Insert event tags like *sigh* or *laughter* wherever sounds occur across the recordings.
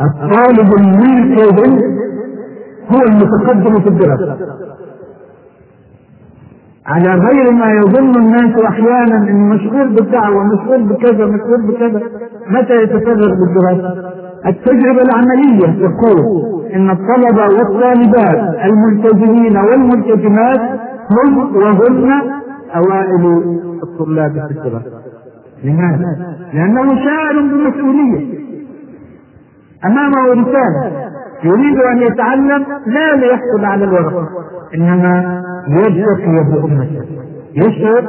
الطالب الملتزم هو المتقدم في الدراسة على غير ما يظن الناس أحيانا انه مشغول بالدعوة مشغول بكذا مشغول بكذا متى يتفرغ بالدراسه؟ التجربة العملية تقول إن الطلبة والطالبات الملتزمين والملتزمات هم وهن أوائل الطلاب في الدراسه. لماذا؟ لأنه شاعر بمسؤولية أمامه رسالة يريد أن يتعلم لا ليحصل على الورقه إنما يرتقي بامته يشعر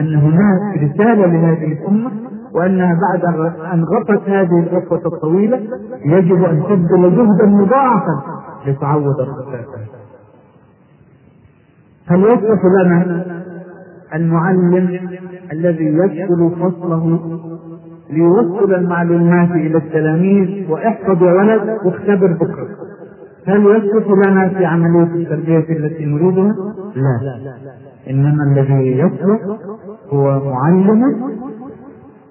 أن هناك رسالة لهذه الأمة وانها بعد أن غطت هذه الغفوه الطويلة يجب أن تبذل جهدا مضاعفا لتعوض الرسالة. هل يصلح لنا المعلم الذي يدخل فصله ليوصل المعلومات إلى التلاميذ وإحفظ يا ولد واختبر بكرة. هل يصلح لنا في عملية التربية التي نريدها؟ لا. إنما الذي يصلح هو معلم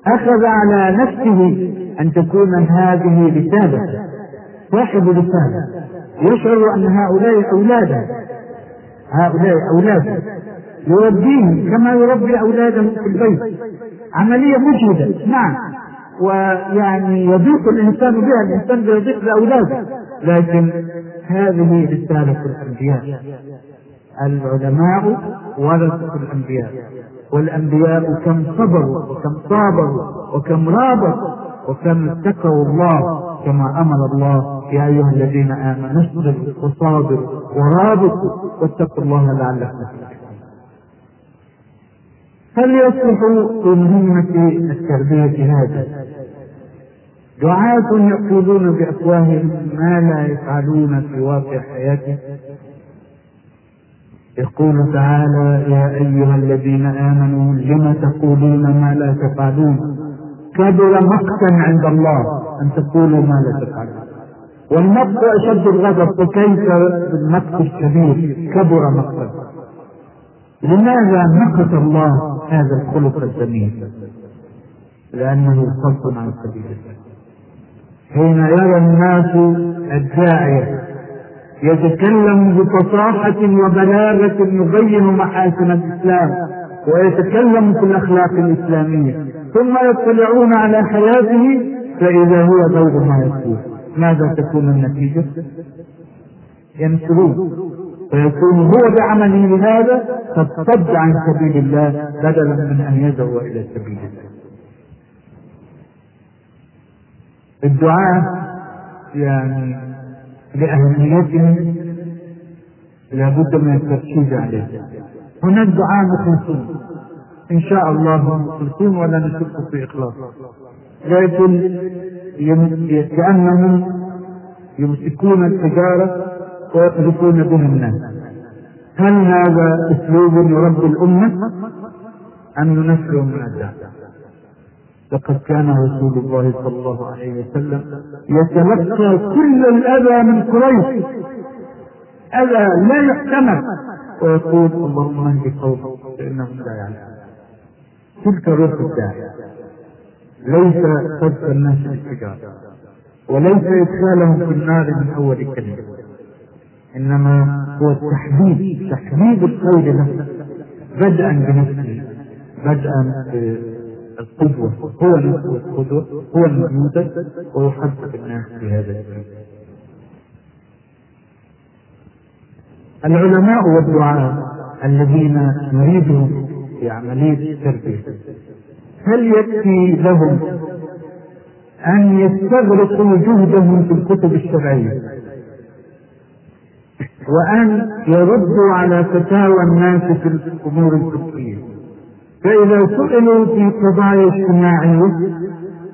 أخذ على نفسه أن تكون هذه رسالة. صاحب رسالة. يشعر أن هؤلاء أولاده. هؤلاء أولاده. يربيهم كما يربي أولاده في البيت. عملية مجهدة. نعم. ويعني يضيق الإنسان بها الإنسان يضيق باولاده لكن هذه رسالة الأنبياء. العلماء ورثة الأنبياء. والأنبياء كم صبروا وكم صابروا وكم رابطوا وكم اتقوا الله كما أمر الله. يا أيها الذين آمنوا اصبروا وصابروا ورابطوا واتقوا الله لعلكم هل يصلح في التربية هذا؟ دعاة يقولون بأفواههم ما لا يفعلون في واقع حياتهم. يقول تعالى يا أيها الذين آمنوا لم تقولون ما لا تفعلون؟ كبر مقتا عند الله أن تقولوا ما لا تفعلون. والمقت أشد الغضب فكيف المقت الكبير؟ كبر مقتا. لماذا نقص الله هذا الخلق الجميل لأنه صد عن سبيل الله حين يرى الناس الداعية يتكلم بفصاحة وبلاغة يبين محاسن الإسلام ويتكلم في الأخلاق الإسلامية ثم يطلعون على حياته فإذا هو ضوء ما يقول ماذا تكون النتيجة؟ ينشرون. فيكون هو بعمله هذا قد صد عن سبيل الله بدلا من أن يدعو إلى سبيل الله. الدعاء يعني لأهميتهم لابد من التركيز عليه. هناك دعاء مخلصون إن شاء الله مخلصون ولا نشك في إخلاص. لكن كأنهم يمسكون التجارة ويقذفون بها الناس. هل هذا أسلوب يربي الأمة؟ أم ننفر من الدعوه لقد كان رسول الله صلى الله عليه وسلم يتلقى كل الأذى من قريش. أذى لا يحتمل. ويقول اللهم اهد قومي فإنهم لا يعلمون. تلك روح الداعي. ليس صدق الناس بالتجارة. وليس إدخالهم في النار من أول كلمة. إنما هو التحديد تحديد القول له بدءا بنفسه بدءا بالقدوة هو القدوة هو النموذج ويحبب الناس في هذا العلماء والدعاء الذين نريدهم في عملية التربية هل يكفي لهم أن يستغرقوا جهدهم في الكتب الشرعية؟ وأن يردوا على فتاوى الناس في الأمور الفقهية. فإذا سئلوا في قضايا اجتماعية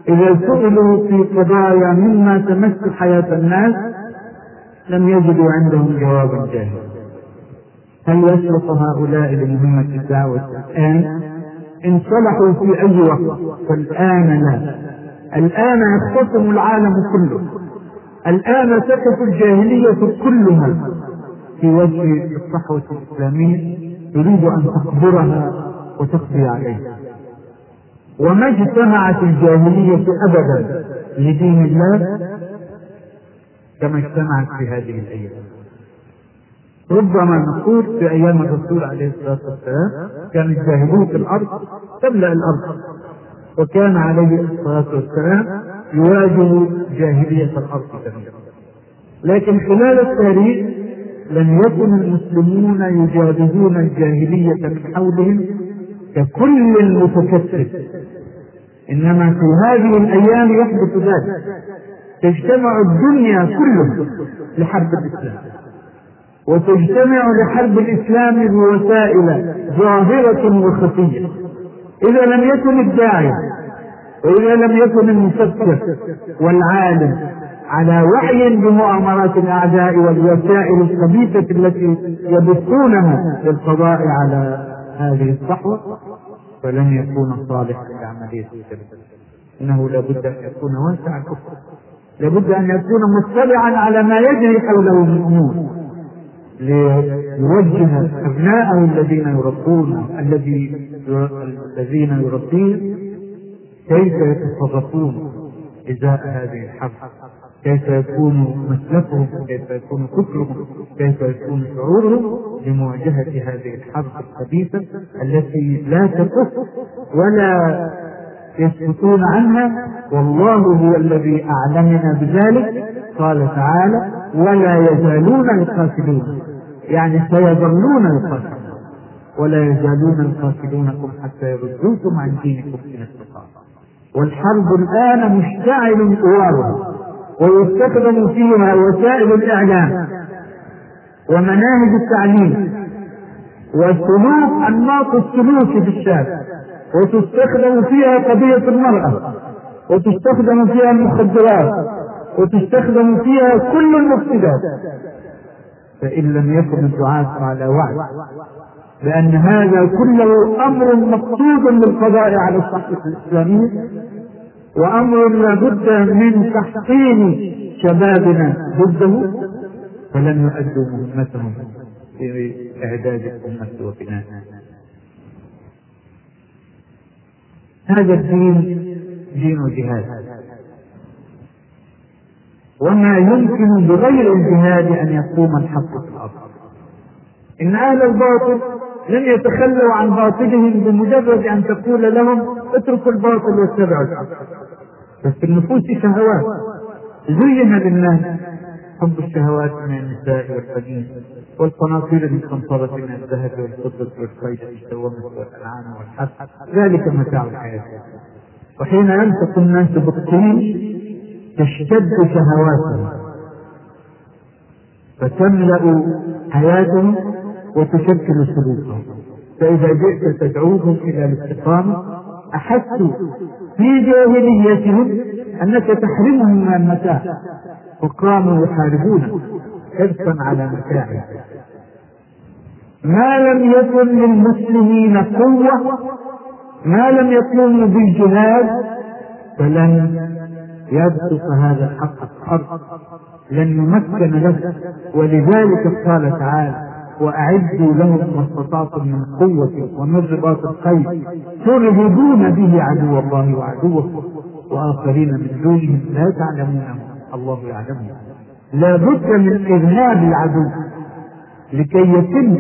إذا سئلوا في قضايا مما تمس حياة الناس لم يجدوا عندهم جوابا جاهزا هل يصلح هؤلاء لمهمة الدعوة الآن؟ إن صلحوا في أي وقت فالآن لا. الآن يختصم العالم كله. الآن تقف الجاهلية كلها. في وجه الصحوة الإسلامية تريد أن تقبرها وتقضي عليها. وما اجتمعت الجاهلية أبدا لدين الله كما اجتمعت في هذه الأيام. ربما نقول في أيام الرسول عليه الصلاة والسلام كان الجاهلون في الأرض تملأ الأرض وكان عليه الصلاة والسلام يواجه جاهلية الأرض كثيرا لكن خلال التاريخ لم يكن المسلمون يجابهون الجاهلية من حولهم ككل متكتف إنما في هذه الأيام يحدث ذلك. تجتمع الدنيا كلها لحرب الإسلام. وتجتمع لحرب الإسلام بوسائل ظاهرة وخفية. إذا لم يكن الداعية وإذا لم يكن المفكر والعالم على وعي بمؤامرات الأعداء والوسائل الخبيثة التي يبثونها للقضاء على هذه الصحوة فلن يكون صالحا لعملية التبديل إنه لابد أن يكون واسع الكفر. لابد أن يكون مطلعا على ما يجري حوله من أمور ليوجه أبناءه الذين يربون الذي الذين يربون كيف يتصرفون إزاء هذه الحرب. كيف يكون مسلكهم كيف يكون فكرهم كيف يكون شعورهم لمواجهة هذه الحرب الخبيثة التي لا تكف ولا يسكتون عنها. والله هو الذي أعلمنا بذلك. قال تعالى ولا يزالون يقاتلون يعني سيظلون يقاتلون ولا يزالون يقاتلونكم حتى يردوكم عن دينكم إن استطاعوا والحرب الآن مشتعل قوارها ويستخدم فيها وسائل الإعلام ومناهج التعليم وسلوك أنماط السلوك في الشارع وتستخدم فيها قضية المرأة وتستخدم فيها المخدرات وتستخدم فيها كل المفسدات. فإن لم يكن الدعاة على وعي لأن هذا كله أمر مقصود للقضاء على الصحة الإسلامية وأمر لابد من تحصين شبابنا ضده فلن يؤدوا مهمتهم في إعداد الأمة وبنائها هذا الدين دين جهاد وما يمكن بغير الجهاد أن يقوم الحق في الأرض. إن أهل الباطل لن يتخلوا عن باطلهم بمجرد أن تقول لهم اتركوا الباطل واتبعوا الحق. بس في النفوس شهوات. زين للناس حب الشهوات من النساء والبنين والقناطير المقنطرة من الذهب والفضة والخيل المسومة والأنعام والحرث ذلك متاع الحياة. وحين يلتقي الناس بالطين تشتد شهواتهم. فتملأ حياتهم وتشكل سلوكهم. فإذا جئت تدعوهم إلى الاستقامة أحسوا في جاهليتهم أنك تحرمهم من المتاع وقاموا يحاربون حرصا على متاعهم ما لم يكن للمسلمين قوة ما لم يقوموا بالجهاد فلن يبسط هذا الحق الحرب لن يمكن له ولذلك قال تعالى وأعدوا لهم ما استطعتم من قوة ومن رباط الخيل ترهبون به عدو الله وعدوكم وآخرين من دونهم لا تعلمونهم الله يعلمهم لا بد من إذهاب العدو لكي يتم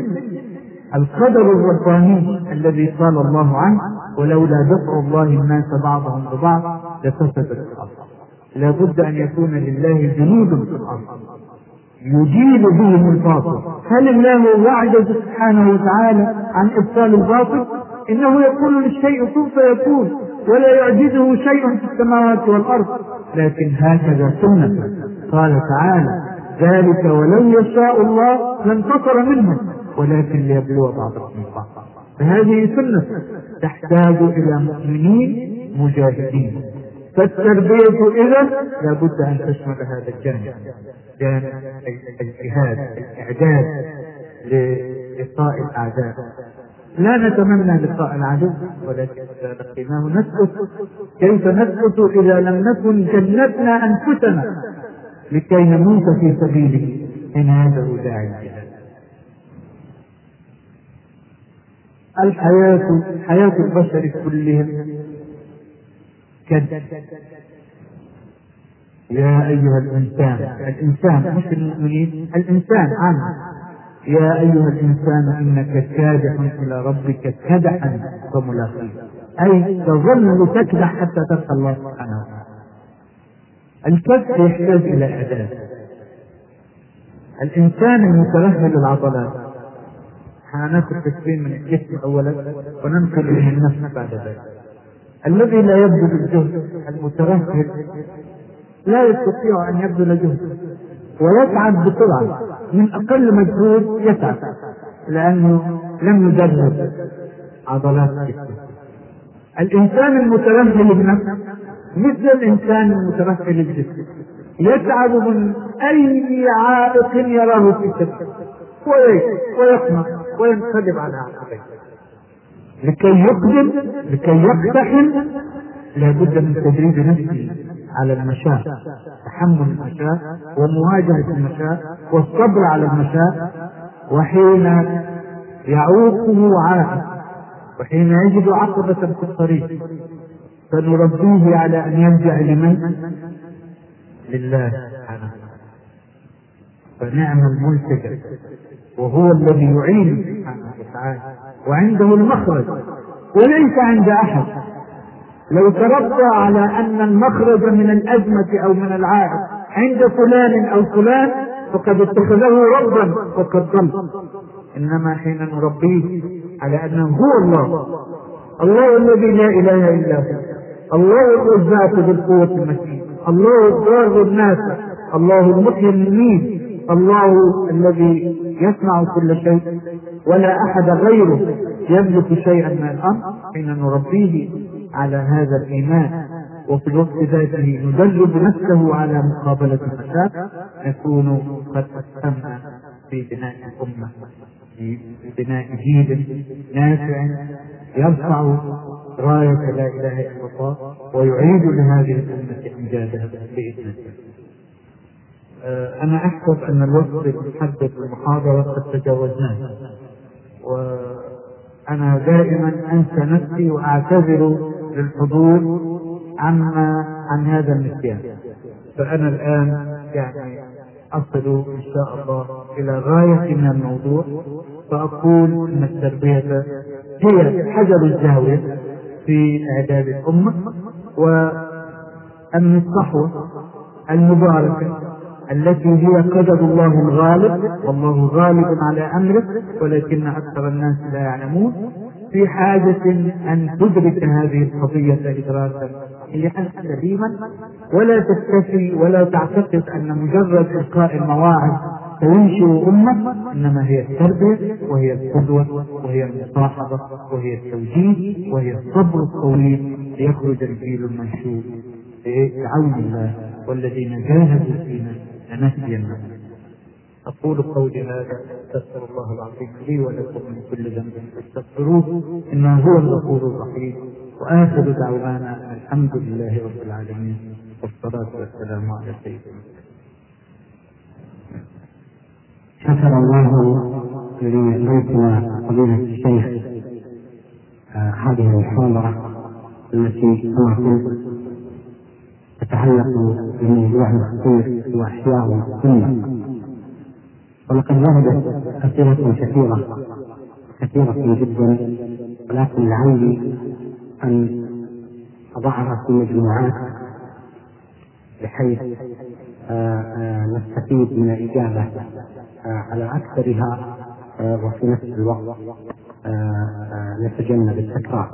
القدر الرباني الذي قال الله عنه ولولا دفع الله الناس بعضهم ببعض لفسدت الأرض لا بد أن يكون لله جنود في الأرض. يجيب بهم الباطل. هل الله يعجز سبحانه وتعالى عن إبطال الباطل؟ إنه يقول للشيء كن فيكون ولا يعجزه شيء في السماوات والأرض. لكن هكذا سنة. قال تعالى ذلك ولو يشاء الله لانتصر منهم ولكن ليبلو بعضكم بعض فهذه سنة تحتاج إلى مؤمنين مجاهدين. فالتربية إذا لابد أن تشمل هذا الجانب جانب الجهاد الإعداد للقاء الأعداء. لا نتمنى لقاء العدو ولكن إذا لقيناه نسكت. كيف نسكت إذا لم نكن جندنا أنفسنا؟ لكي نموت في سبيله إن هذا داعي الجهاد الحياة حياة البشر كلهم كد يا أيها الإنسان الإنسان مش المؤمنين الإنسان عام. يا أيها الإنسان إنك كادح إلى ربك كدحا فملاقيه أي تظل تكدح حتى تلقى الله سبحانه وتعالى. الكف يحتاج إلى إعداد الإنسان المترهل العضلات. حانات التكفين من الجسم أولا وننقل إلى النفس بعد ذلك. الذي لا يبذل الجهد المترهل لا يستطيع أن يبذل جهد ويتعب بسرعة. من أقل مجهود يتعب لأنه لم يدرب عضلات جسمه. الإنسان المترهل بنفسه مثل الإنسان المترهل بجسمه يتعب من أي عائق يراه في سبيله ويقنع وينقلب على عقبيه. لكي يقدم لكي يقتحم لابد من تدريب نفسه على المشاة تحمل المشاة ومواجهة المشاة والصبر على المشاة وحين يعوقه عائق وحين يجد عقبة في الطريق فنربيه على أن يلجأ لمن؟ لله سبحانه فنعم الملتجأ وهو الذي يعين سبحانه وتعالى وعنده المخرج وليس عند أحد. لو تربى على أن المخرج من الأزمة أو من العائق عند فلان أو فلان فقد اتخذه ربا فقد ضل. إنما حين نربيه على أنه هو الله. الله الذي لا إله إلا هو. الله الرزاق القوة المتين. الله الضار الناس. الله المحيي المميت. الله الذي يصنع كل شيء. ولا أحد غيره يملك شيئا من الأمر حين نربيه على هذا الإيمان وفي الوقت ذاته ندرب نفسه على مقابلة المشاكل نكون قد أسهمنا في بناء الأمة في بناء جيل نافع يرفع راية لا إله إلا الله ويعيد لهذه الأمة أمجادها بإذن الله. آه، أنا أحسب أن الوقت المحدد للمحاضرة قد تجاوزناه وأنا دائما أنسى نفسي وأعتذر للحضور عما عن هذا النسيان. فأنا الآن يعني أصل إن شاء الله إلى غاية من الموضوع فأقول أن التربية هي حجر الزاوية في إعداد الأمة وأن الصحوة المباركة التي هي قدر الله الغالب والله غالب على أمره ولكن أكثر الناس لا يعلمون. في حاجة أن تدرك هذه القضية إدراكا صحيحا سليما ولا تكتفي ولا تعتقد أن مجرد إلقاء المواعظ سينشئ أمة إنما هي التربية وهي القدوة وهي المصاحبة وهي التوجيه وهي الصبر الطويل ليخرج الجيل المنشود بعون الله والذين جاهدوا فينا. لنهدينهم أقول قولي هذا أستغفر الله العظيم لي ولكم من كل ذنب. فاستغفروه إنه هو الغفور الرحيم. وآخر دعوانا الحمد لله رب العالمين. والصلاة والسلام على سيدنا شكر الله لبيتنا فضيلة الشيخ آه، هذه المحاضرة التي كما تتعلق بموضوع خطير وأحياء السنة. ولقد وردت اسئله كثيرة كثيرة جدا ولكن لعلي أن أضعها في مجموعات بحيث آه، آه، نستفيد من الإجابة آه، على أكثرها وفي نفس الوقت نتجنب التكرار.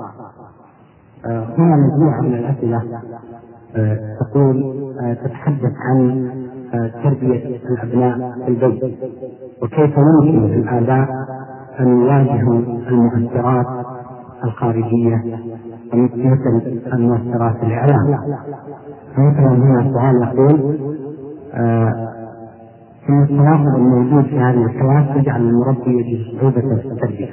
هنا مجموعة من الأسئلة تقول تتحدث عن تربية الأبناء في البيت. وكيف يمكن للآباء أن يواجهوا المؤثرات الخارجية مثل المؤثرات الإعلام؟ فمثلا هنا سؤال يقول إن التواصل الموجود في هذه الحياة يجعل المربي يجد صعوبة في التربية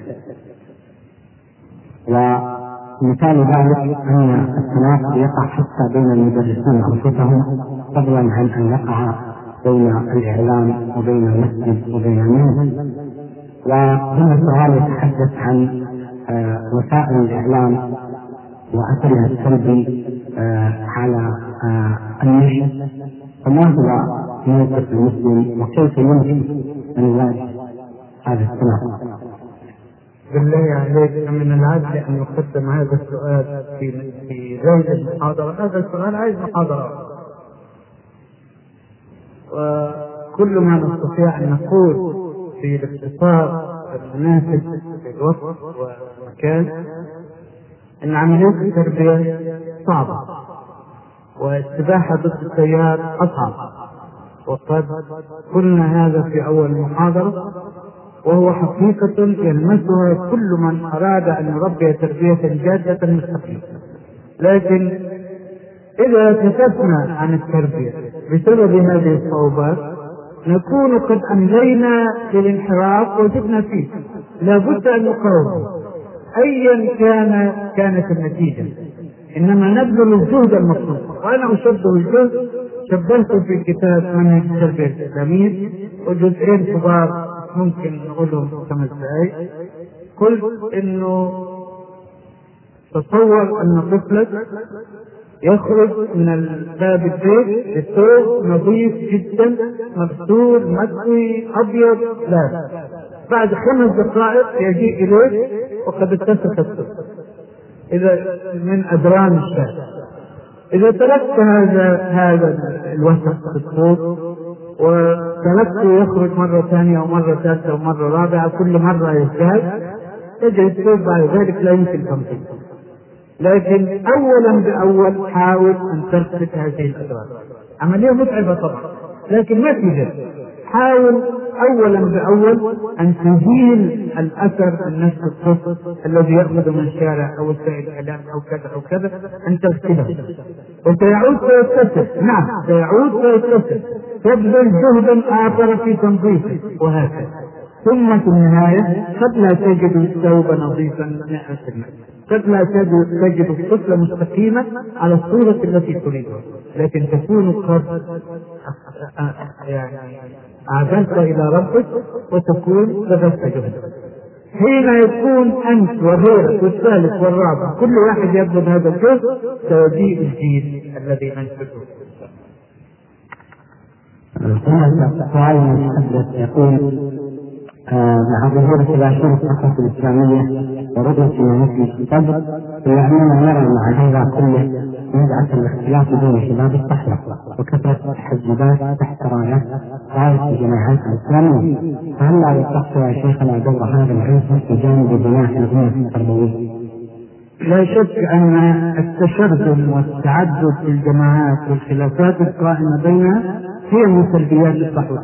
مثال ذلك أن التناقض يقع حتى بين المدرسين أنفسهم فضلا عن أن يقع بين الإعلام وبين المسجد وبين المنزل وهنا السؤال يتحدث عن آه، وسائل الإعلام وأثرها السلبي آه، على آه، النشء فما هو موقف المسلم وكيف يمكن أن يواجه هذا التناقض؟ بالله عليك من العدل أن يقدم هذا السؤال في في غير المحاضرة، هذا السؤال عايز محاضرة. وكل ما نستطيع أن نقول في الاختصار المناسب في الوقت والمكان إن عمليه التربية صعبة والسباحه ضد التيار أصعب. وقد قلنا هذا في أول محاضرة. وهو حقيقة يلمسها كل من أراد أن يربي تربية جادة مستقيمة. لكن إذا كتبنا عن التربية بسبب هذه الصعوبات نكون قد أملينا للانحراف وجدنا فيه. لابد أن نقاوم. أيا كان كانت النتيجة. إنما نبذل الجهد المطلوب. وأنا أشبه الجهد شبهته في كتاب منهج التربية الإسلامية وجزئين كبار ممكن نقولهم خمس دقائق قلت إنه تصور أن طفلك يخرج من باب البيت بثوب نظيف جدا مغسول مكوي أبيض لا. بعد خمس دقائق يجيء إليك وقد اتسخ الثوب إذا من أدران الشارع إذا تركت هذا هذا الوسخ في الثوب وتركته يخرج مرة ثانية ومرة ثالثة ومرة رابعة كل مرة يزداد. تجد بعد ذلك لا يمكن تنظيفه لكن أولا بأول حاول أن تثبت هذه الأدوار. عملية متعبة طبعا لكن ما في جد حاول اولا بأول أن تزيل الأثر النفس الطفل الذي يأخذ من الشارع أو الاعلام أو كذا أو كذا أن تغسله وسيعود فيتصل. نعم سيعود فيتصل. تبذل جهدا اخر في تنظيفه وهكذا. ثم في النهاية قد لا تجد الثوب نظيفا 100% قد لا تجد الطفل مستقيما على الصورة التي تريدها. لكن تكون قد يعني عزلت إلى ربك وتكون بذلت جهدك. حين يكون أنت وغيرك والثالث والرابع كل واحد يبذل هذا الجهد سيجيء الجيل الذي ننشده سؤال المتحدث يقول مع ظهور تباشير الثقافة الإسلامية ورؤية مناهج الصدر أننا نرى مع هذا كله نزعة الاختلاف بين شباب الصحوة وكثرة التحزبات تحت رايات راية الجماعات الإسلامية فهل لا يصح يا شيخنا دور هذا العنصر في جانب بناء الأمة التربوية؟ لا شك أن التشرذم والتعدد في الجماعات والخلافات القائمة بينها هي من سلبيات الصحوة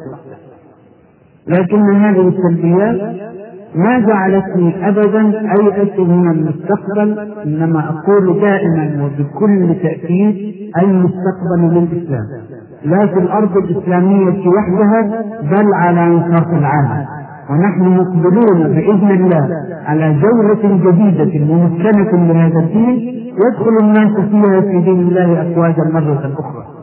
لكن هذه السلبيات ما جعلتني ابدا أيأس من المستقبل إنما أقول دائما وبكل تأكيد المستقبل للإسلام. لا في الأرض الإسلامية وحدها بل على نطاق العالم. ونحن مقبلون بإذن الله على جولة جديدة ممكنة لهذا الدين يدخل الناس فيها في دين الله افواجا مرة أخرى.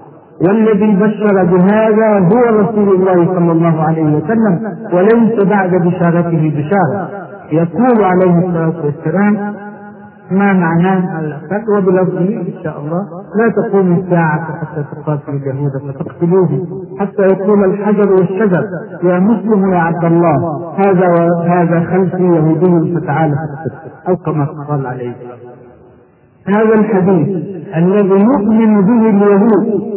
والذي بشر بهذا هو رسول الله صلى الله عليه وسلم وليس بعد بشارته بشارة. يقول عليه الصلاة والسلام ما معناه الأقل وبلفظه إن شاء الله لا تقوم الساعة حتى تقاتل اليهود فتقتلوهم حتى يقول الحجر والشجر. يا مسلم يا عبد الله هذا وهذا خلفي يهودي فتعالى أو كما قال عليه هذا الحديث الذي يؤمن به اليهود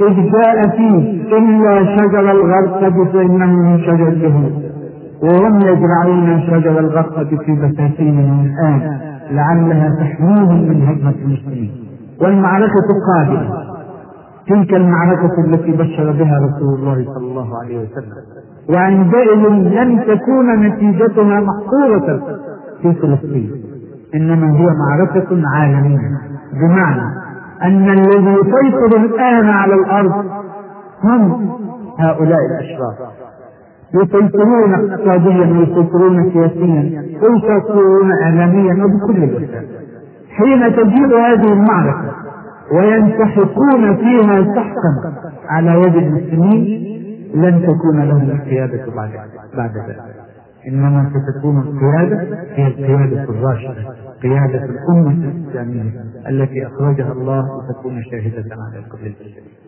إذ جاء فيه إلا شجر الغرقد فإنه من شجر اليهود وهم يزرعون شجر الغرقد في بساتينهم الآن لعلها تحميهم من هجمة المسلمين. والمعركة قادمة. تلك المعركة التي بشر بها رسول الله صلى الله عليه وسلم. وعندئذ لن تكون نتيجتها محصورة في فلسطين. إنما هي معركة عالمية. بمعنى أن الذي يسيطر الآن على الأرض هم هؤلاء الأشرار. يسيطرون اقتصاديا ويسيطرون سياسيا ويسيطرون إعلاميا وبكل الوسائل حين تجيء هذه المعركة وينسحقون فيها سحقا على يد المسلمين لن تكون لهم القيادة بعد ذلك. إنما ستكون القيادة هي القيادة الراشدة قيادة الأمة الإسلامية التي أخرجها الله لتكون شاهدة على كل البشرية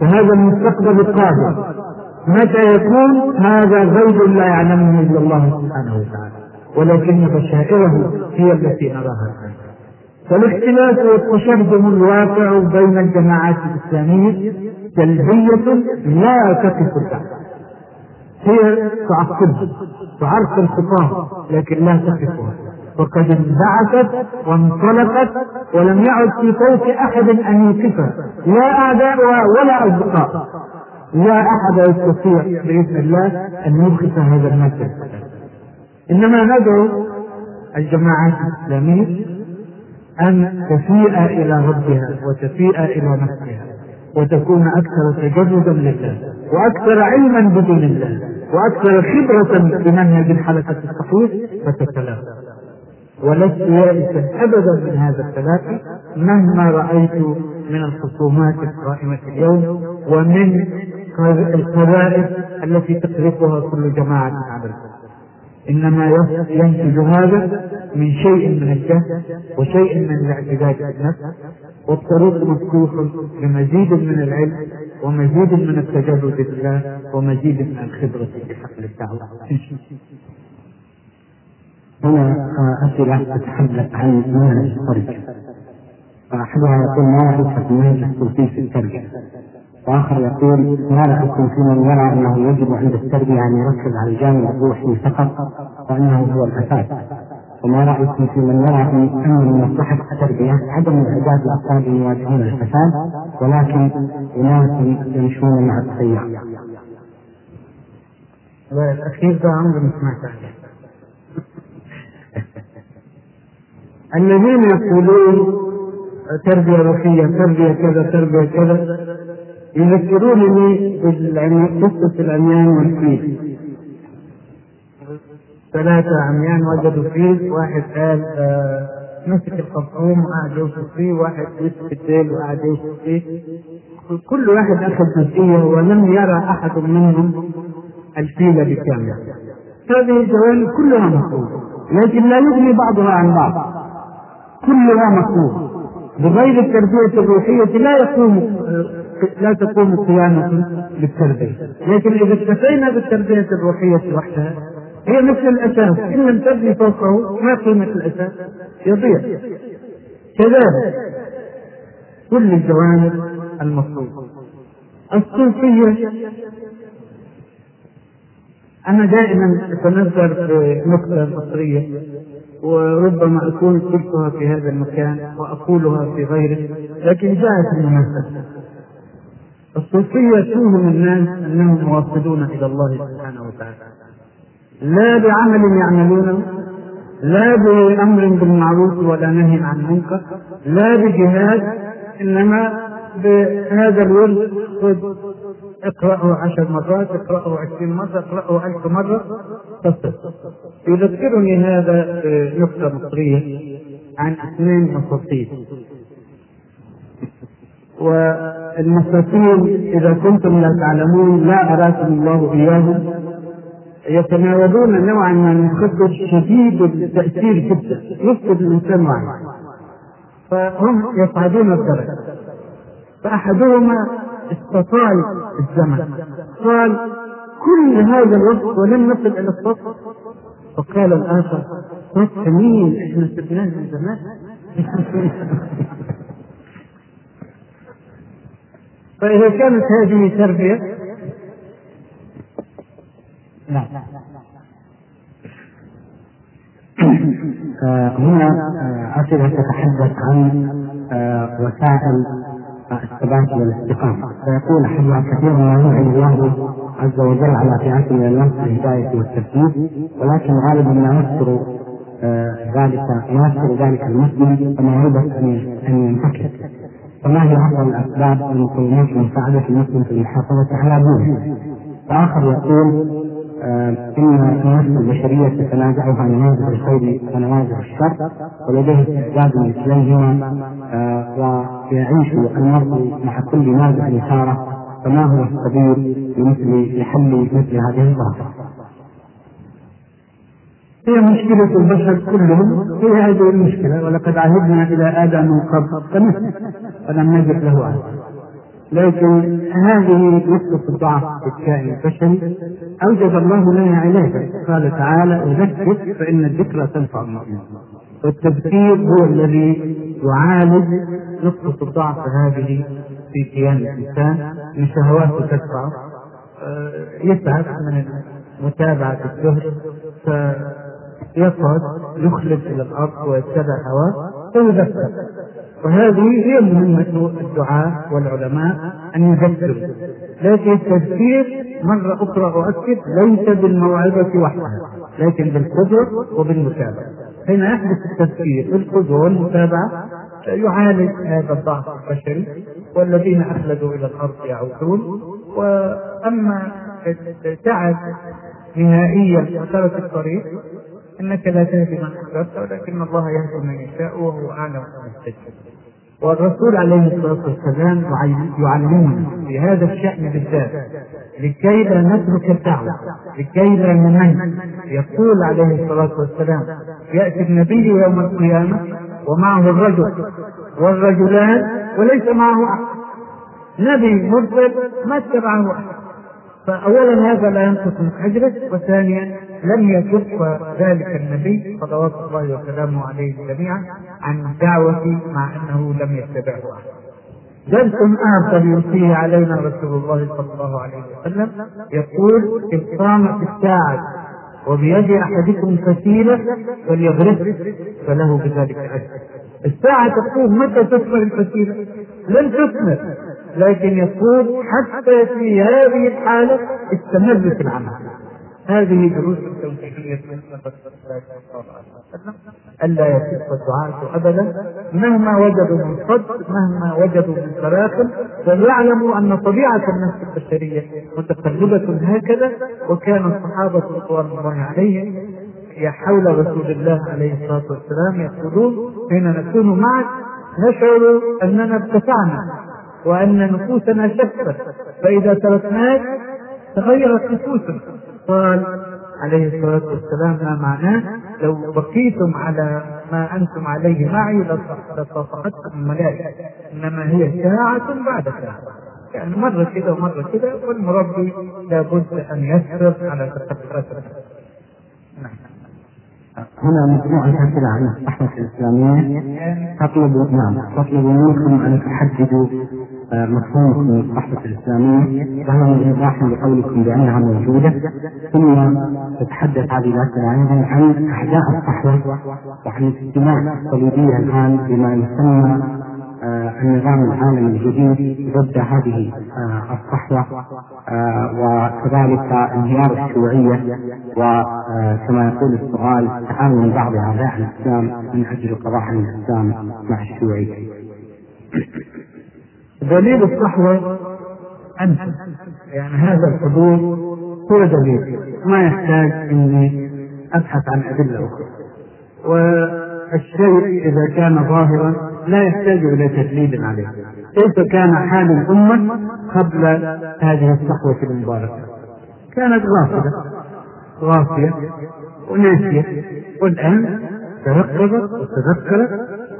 فهذا المستقبل القادم. متى يكون؟ هذا غيب لا يعلمه إلا الله سبحانه وتعالى. ولكن بشائره هي التي نراها الآن. فالاختلاف والتشرذم الواقع بين الجماعات الإسلامية سلبية لا تقف الدعوة هي تعقبها تعرف الخطاب لكن لا تقفها وقد انبعثت وانطلقت ولم يعد في فوق أحد أن يوقفها لا اعداؤها ولا أصدقاء. لا أحد يستطيع بإذن الله أن يوقف هذا المسجد. إنما ندعو الجماعات الإسلامية أن تفيء إلى ربها وتفيء إلى نفسها. وتكون أكثر تجردا لله وأكثر علما بدين الله وأكثر خبرة بمنهج الحلقة الصحيح فتتلاقى. ولست يائسا أبدا من هذا التلاقي مهما رأيت من الخصومات القائمة اليوم ومن القذائف التي تقذفها كل جماعة على الكل إنما ينتج هذا من شيء من الجهل وشيء من الاعتداد بالنفس والطريق مفتوح لمزيد من العلم ومزيد من التجرد بالله ومزيد من الخبرة في حقل الدعوة. هنا أسئلة تتحدث عن منهج الترجمة فأحدها يقول ما رأيك في منهج الصوفي في الترجمة وآخر يقول ما في من يرى أنه يجب عند التربية أن يركز على الجانب الروحي فقط وأنه هو الأساس؟ وما رأيكم في من يرى أن من مصلحة التربية عدم إعداد الأطفال يواجهون الفساد ولكن أناس يمشون مع التيار. الأخير ده عمري ما سمعت الذين يقولون تربية روحية تربية كذا تربية كذا يذكرونني بقصة العميان والفيل ثلاثة عميان وجدوا فيه واحد قال آه مسك الخرطوم وقعد يوصف فيه واحد مسك الديل وقعد يوصف فيه. كل واحد أخذ جزئية ولم يرى أحد منهم الفيل بكامل هذه الجوانب كلها مفهومة لكن لا يغني بعضها عن بعض. كلها مفهومة بغير التربية الروحية لا يقوم لا تقوم قيامة بالتربية. لكن إذا اكتفينا بالتربية الروحية وحدها هي مثل الأساس. إن لم تبني فوقه ما قيمة الأساس؟ يضيع. كذلك كل الجوانب المطلوبة الصوفية أنا دائما أتنذر في نقطة مصرية وربما أكون قلتها في هذا المكان وأقولها في غيره لكن جاءت المناسبة. الصوفية توهم الناس أنهم موصلون إلى الله سبحانه وتعالى. لا بعمل يعملونه لا بأمر بالمعروف ولا نهي عن المنكر لا بجهاد إنما بهذا الورد خذ اقرأه عشر مرات اقرأه عشرين مرة اقرأه ألف مرة تصل يذكرني هذا نقطة مصرية عن اثنين مساطيل والمساطيل إذا كنتم لا تعلمون لا أراكم الله إياهم. يتناولون نوعا من المخدر شديد التأثير جدا يفقد الإنسان وعيه. فهم يصعدون الدرجة فأحدهما استطال الزمن. قال كل هذا الوقت ولم نصل إلى السطح فقال الآخر سطح مين إحنا سبناه من زمان. *laughs* فإذا كانت هذه تربية نعم. هنا أسئلة تتحدث عن وسائل الثبات والاستقامة. فيقول أحدها كثيرا ما يعين الله عز وجل على فئات من الناس بالهداية والتثبيت ولكن غالبا ما يذكر ذلك ما يذكر ذلك المسلم وموعظة أن ينتكس فما هي أفضل الأسباب والمقومات لمساعدة المسلم في المحافظة على دينه؟ وآخر يقول إن النفس البشرية تتنازعها نماذج الخير ونماذج الشر ولديه استعداد لمثليهما ويعيش المرء مع كل نازع إثارة فما هو السبيل لمثل لحل مثل هذه الظاهرة؟ هي مشكلة البشر كلهم هي هذه المشكلة ولقد عهدنا إلى آدم من قبل فنسي ولم نجد له عهد لكن هذه نقطة الضعف في الكائن البشري أوجد الله لنا علاجا قال تعالى وذكر فإن الذكرى تنفع المؤمنين والتذكير هو الذي يعالج نقطة الضعف هذه في كيان الإنسان من شهواته تدفعه يتعب من متابعة الزهد فيقعد يخلد إلى الأرض ويتبع هواه فيذكر. وهذه هي مهمة الدعاء والعلماء أن يذكروا. لكن التذكير مرة أخرى أؤكد ليس بالموعظة وحدها لكن بالقدوة وبالمتابعة. حين يحدث التذكير بالقدوة والمتابعة يعالج هذا الضعف البشري والذين أخلدوا إلى الأرض يعودون. وأما تعب نهائيا وترك الطريق إنك لا تهدي من أحببت ولكن الله يهدي من يشاء وهو أعلم بالمهتدين. والرسول عليه الصلاة والسلام يعلمنا في هذا الشأن بالذات. لكي لا نترك الدعوه لكي لا نمن. يقول عليه الصلاة والسلام يأتي النبي يوم القيامة ومعه الرجل والرجلان وليس معه أحد. نبي مرسل ما اتبعه أحد. فاولا هذا لا ينقص من أجره وثانيا لم يكف ذلك النبي صلوات الله وسلامه عليه جميعا عن الدعوة مع أنه لم يتبعه أحد. درس آخر يلقيه علينا رسول الله صلى الله عليه وسلم يقول إن قامت الساعة وبيد أحدكم فتيلة فليغرس فله بذلك أجر. الساعة تقول متى تثمر الفتيلة؟ لن تثمر لكن يقول حتى في هذه الحالة استمر في العمل. هذه دروس توحيدية من رسول الله صلى الله عليه وسلم. ألا يكف الدعاة أبدا. مهما وجدوا من صد مهما وجدوا من تراخم فليعلموا أن طبيعة النفس البشرية متقلبة هكذا. وكان الصحابة رضوان الله عليهم حول رسول الله عليه الصلاة والسلام يقولون حين نكون معك نشعر أننا ارتفعنا. وأن نفوسنا شفت فإذا تركناك تغيرت نفوسنا قال عليه الصلاة والسلام ما معناه؟ لو بقيتم على ما أنتم عليه معي لصافحتكم الملائكة إنما هي ساعة بعد ساعة. يعني مرة كده ومرة كده والمربي لابد أن يسر على تقدمات نعم. هنا مجموعة أسئلة عن الصحوة الإسلامية. تطلب نعم تطلب منكم أن تحددوا آه، مفهوم الصحوة الإسلامية. وهو إيضاح لقولكم بأنها موجودة. ثم تتحدث هذه الأسئلة أيضا عن أعداء الصحوة وعن الاجتماع الصليبية الآن بما يسمى النظام العالمي الجديد ضد هذه آه، الصحوة وكذلك انهيار الشيوعية وكما يقول السؤال تعاون بعض أعداء الإسلام من أجل قضاء الإسلام مع الشيوعية. دليل الصحوة أنت. يعني هذا الحضور هو دليل. ما يحتاج إني أبحث عن أدلة أخرى. والشيء إذا كان ظاهرا لا يحتاج إلى تدليل عليه. كيف كان حال الأمة قبل هذه الصحوة المباركة؟ كانت غافلة غافية وناسية. والآن تيقظت وتذكرت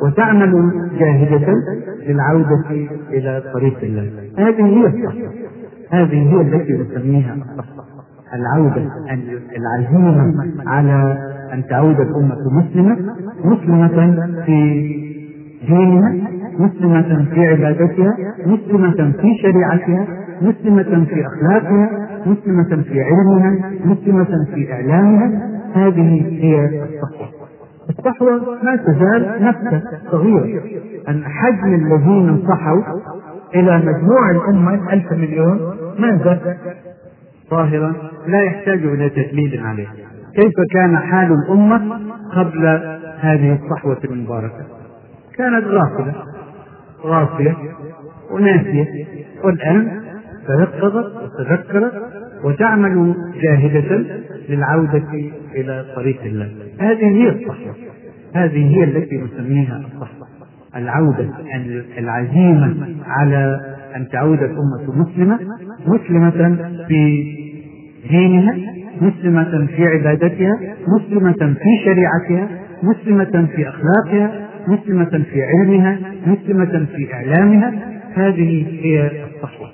وتعمل جاهدة للعودة إلى طريق الله. هذه هي الصحوة. هذه هي التي نسميها الصحوة. العودة العزيمة على أن تعود الأمة مسلمة مسلمة في دينها مسلمة في عبادتها مسلمة في شريعتها مسلمة في أخلاقها مسلمة في علمها مسلمة في إعلامها. هذه هي الصحوة الصحوة ما تزال نفسها صغيرة. أن حجم الذين انصحوا إلى مجموع الأمة ألف مليون ما زال ظاهرا لا يحتاج إلى تدليل عليه. كيف كان حال الأمة قبل هذه الصحوة المباركة؟ كانت غافلة. غافية وناسية. والآن تيقظت وتذكرت وتعمل جاهدة للعودة إلى طريق الله. هذه هي الصحوة هذه هي التي نسميها الصحوة العودة العزيمة على أن تعود الأمة مسلمة مسلمة في دينها مسلمة في عبادتها مسلمة في شريعتها مسلمة في أخلاقها مسلمة في علمها مسلمة في إعلامها. هذه هي الصحوة.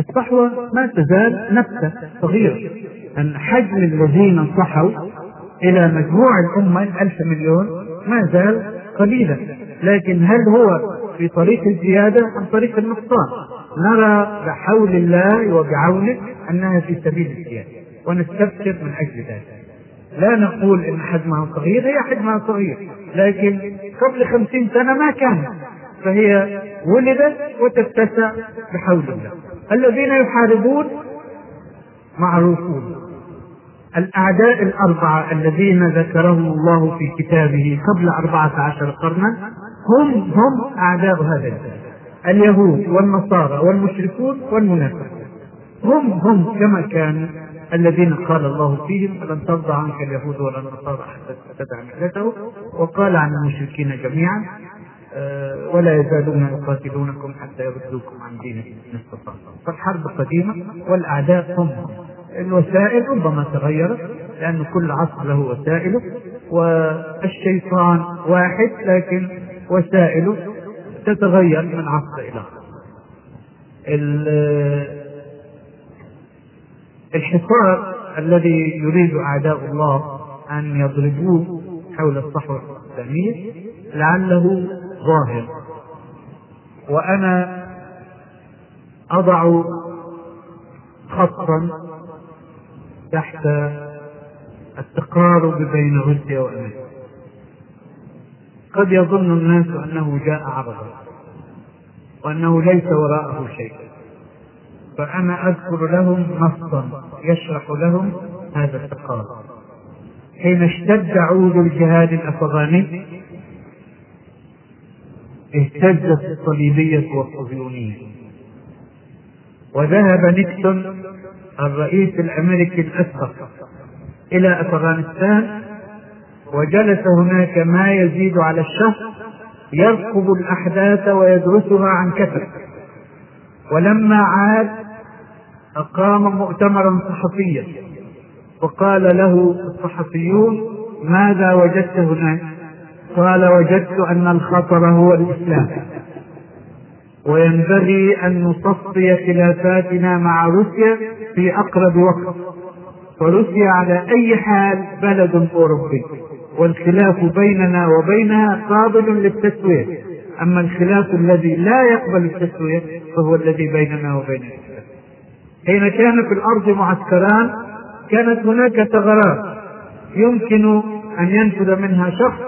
الصحوة ما تزال نفسه صغيرة. أن حجم الذين صحوا إلى مجموع الأمة ألف مليون ما زال قليلا. لكن هل هو في طريق الزيادة أم طريق النقصان؟ نرى بحول الله وبعونه أنها في سبيل الزيادة. ونستبشر من أجل ذلك. لا نقول إن حجمها صغير هي حجمها صغير لكن قبل خمسين سنة ما كانت فهي ولدت وتتسع بحول الله. الذين يحاربون معروفون. الأعداء الأربعة الذين ذكرهم الله في كتابه قبل أربعة عشر قرنا هم هم أعداء هذا الدين. اليهود والنصارى والمشركون والمنافقون. هم هم كما كانوا الذين قال الله فيهم فلن ترضى عنك اليهود ولا النصارى حتى تتبع ملته وقال عن المشركين جميعا آه، ولا يزالون يقاتلونكم حتى يردوكم عن دينكم إن استطاعوا فالحرب قديمة والأعداء هم. الوسائل ربما تغيرت لأن كل عصر له وسائله والشيطان واحد لكن وسائله تتغير من عصر إلى اخر الحصار الذي يريد أعداء الله أن يضربوه حول الصحوه الاسلاميه لعله ظاهر. وأنا أضع خطا تحت التقارب بين روسيا وأمريكا. قد يظن الناس أنه جاء عرضا وأنه ليس وراءه شيء. فأنا أذكر لهم نصا يشرح لهم هذا التقارب حين اشتد عود الجهاد الأفغاني اهتزت الصليبية والصهيونية. وذهب نيكسون الرئيس الأمريكي الأسبق إلى أفغانستان وجلس هناك ما يزيد على الشهر يرقب الأحداث ويدرسها عن كثب ولما عاد أقام مؤتمرا صحفيا. وقال له الصحفيون ماذا وجدت هناك قال وجدت أن الخطر هو الإسلام. وينبغي أن نصفي خلافاتنا مع روسيا في أقرب وقت. فروسيا على أي حال بلد أوروبي. والخلاف بيننا وبينها قابل للتسوية. أما الخلاف الذي لا يقبل التسوية فهو الذي بيننا وبين الإسلام حين كان في الأرض معسكران كانت هناك ثغرات. يمكن أن ينفذ منها شخص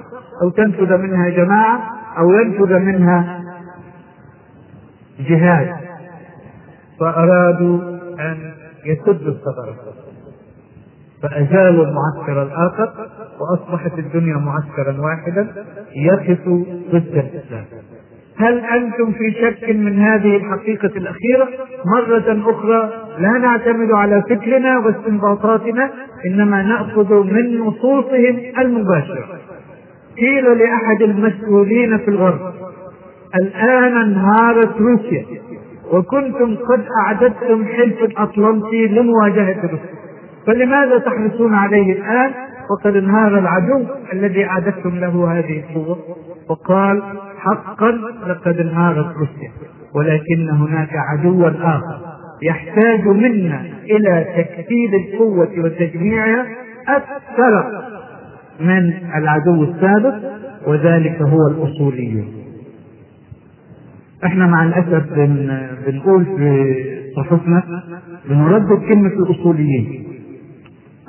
أو تنفذ منها جماعة أو ينفذ منها جهاد. فأرادوا أن يسدوا الثغرات فأزالوا المعسكر الآخر وأصبحت الدنيا معسكرا واحدا يقف ضد الإسلام. هل أنتم في شك من هذه الحقيقة الأخيرة؟ مرة أخرى لا نعتمد على فكرنا واستنباطاتنا إنما نأخذ من نصوصهم المباشرة. قيل لأحد المسؤولين في الغرب الآن انهارت روسيا وكنتم قد أعددتم حلف الأطلنطي لمواجهة روسيا. فلماذا تحرصون عليه الآن؟ وقد انهار العدو الذي أعددتم له هذه القوة. وقال حقا لقد انهارت روسيا ولكن هناك عدوا آخر يحتاج منا إلى تكتيل القوة وتجميعها أكثر من العدو السابق وذلك هو الأصوليون. إحنا مع الأسف بن بنقول في صحفنا بنردد كلمة الأصوليين.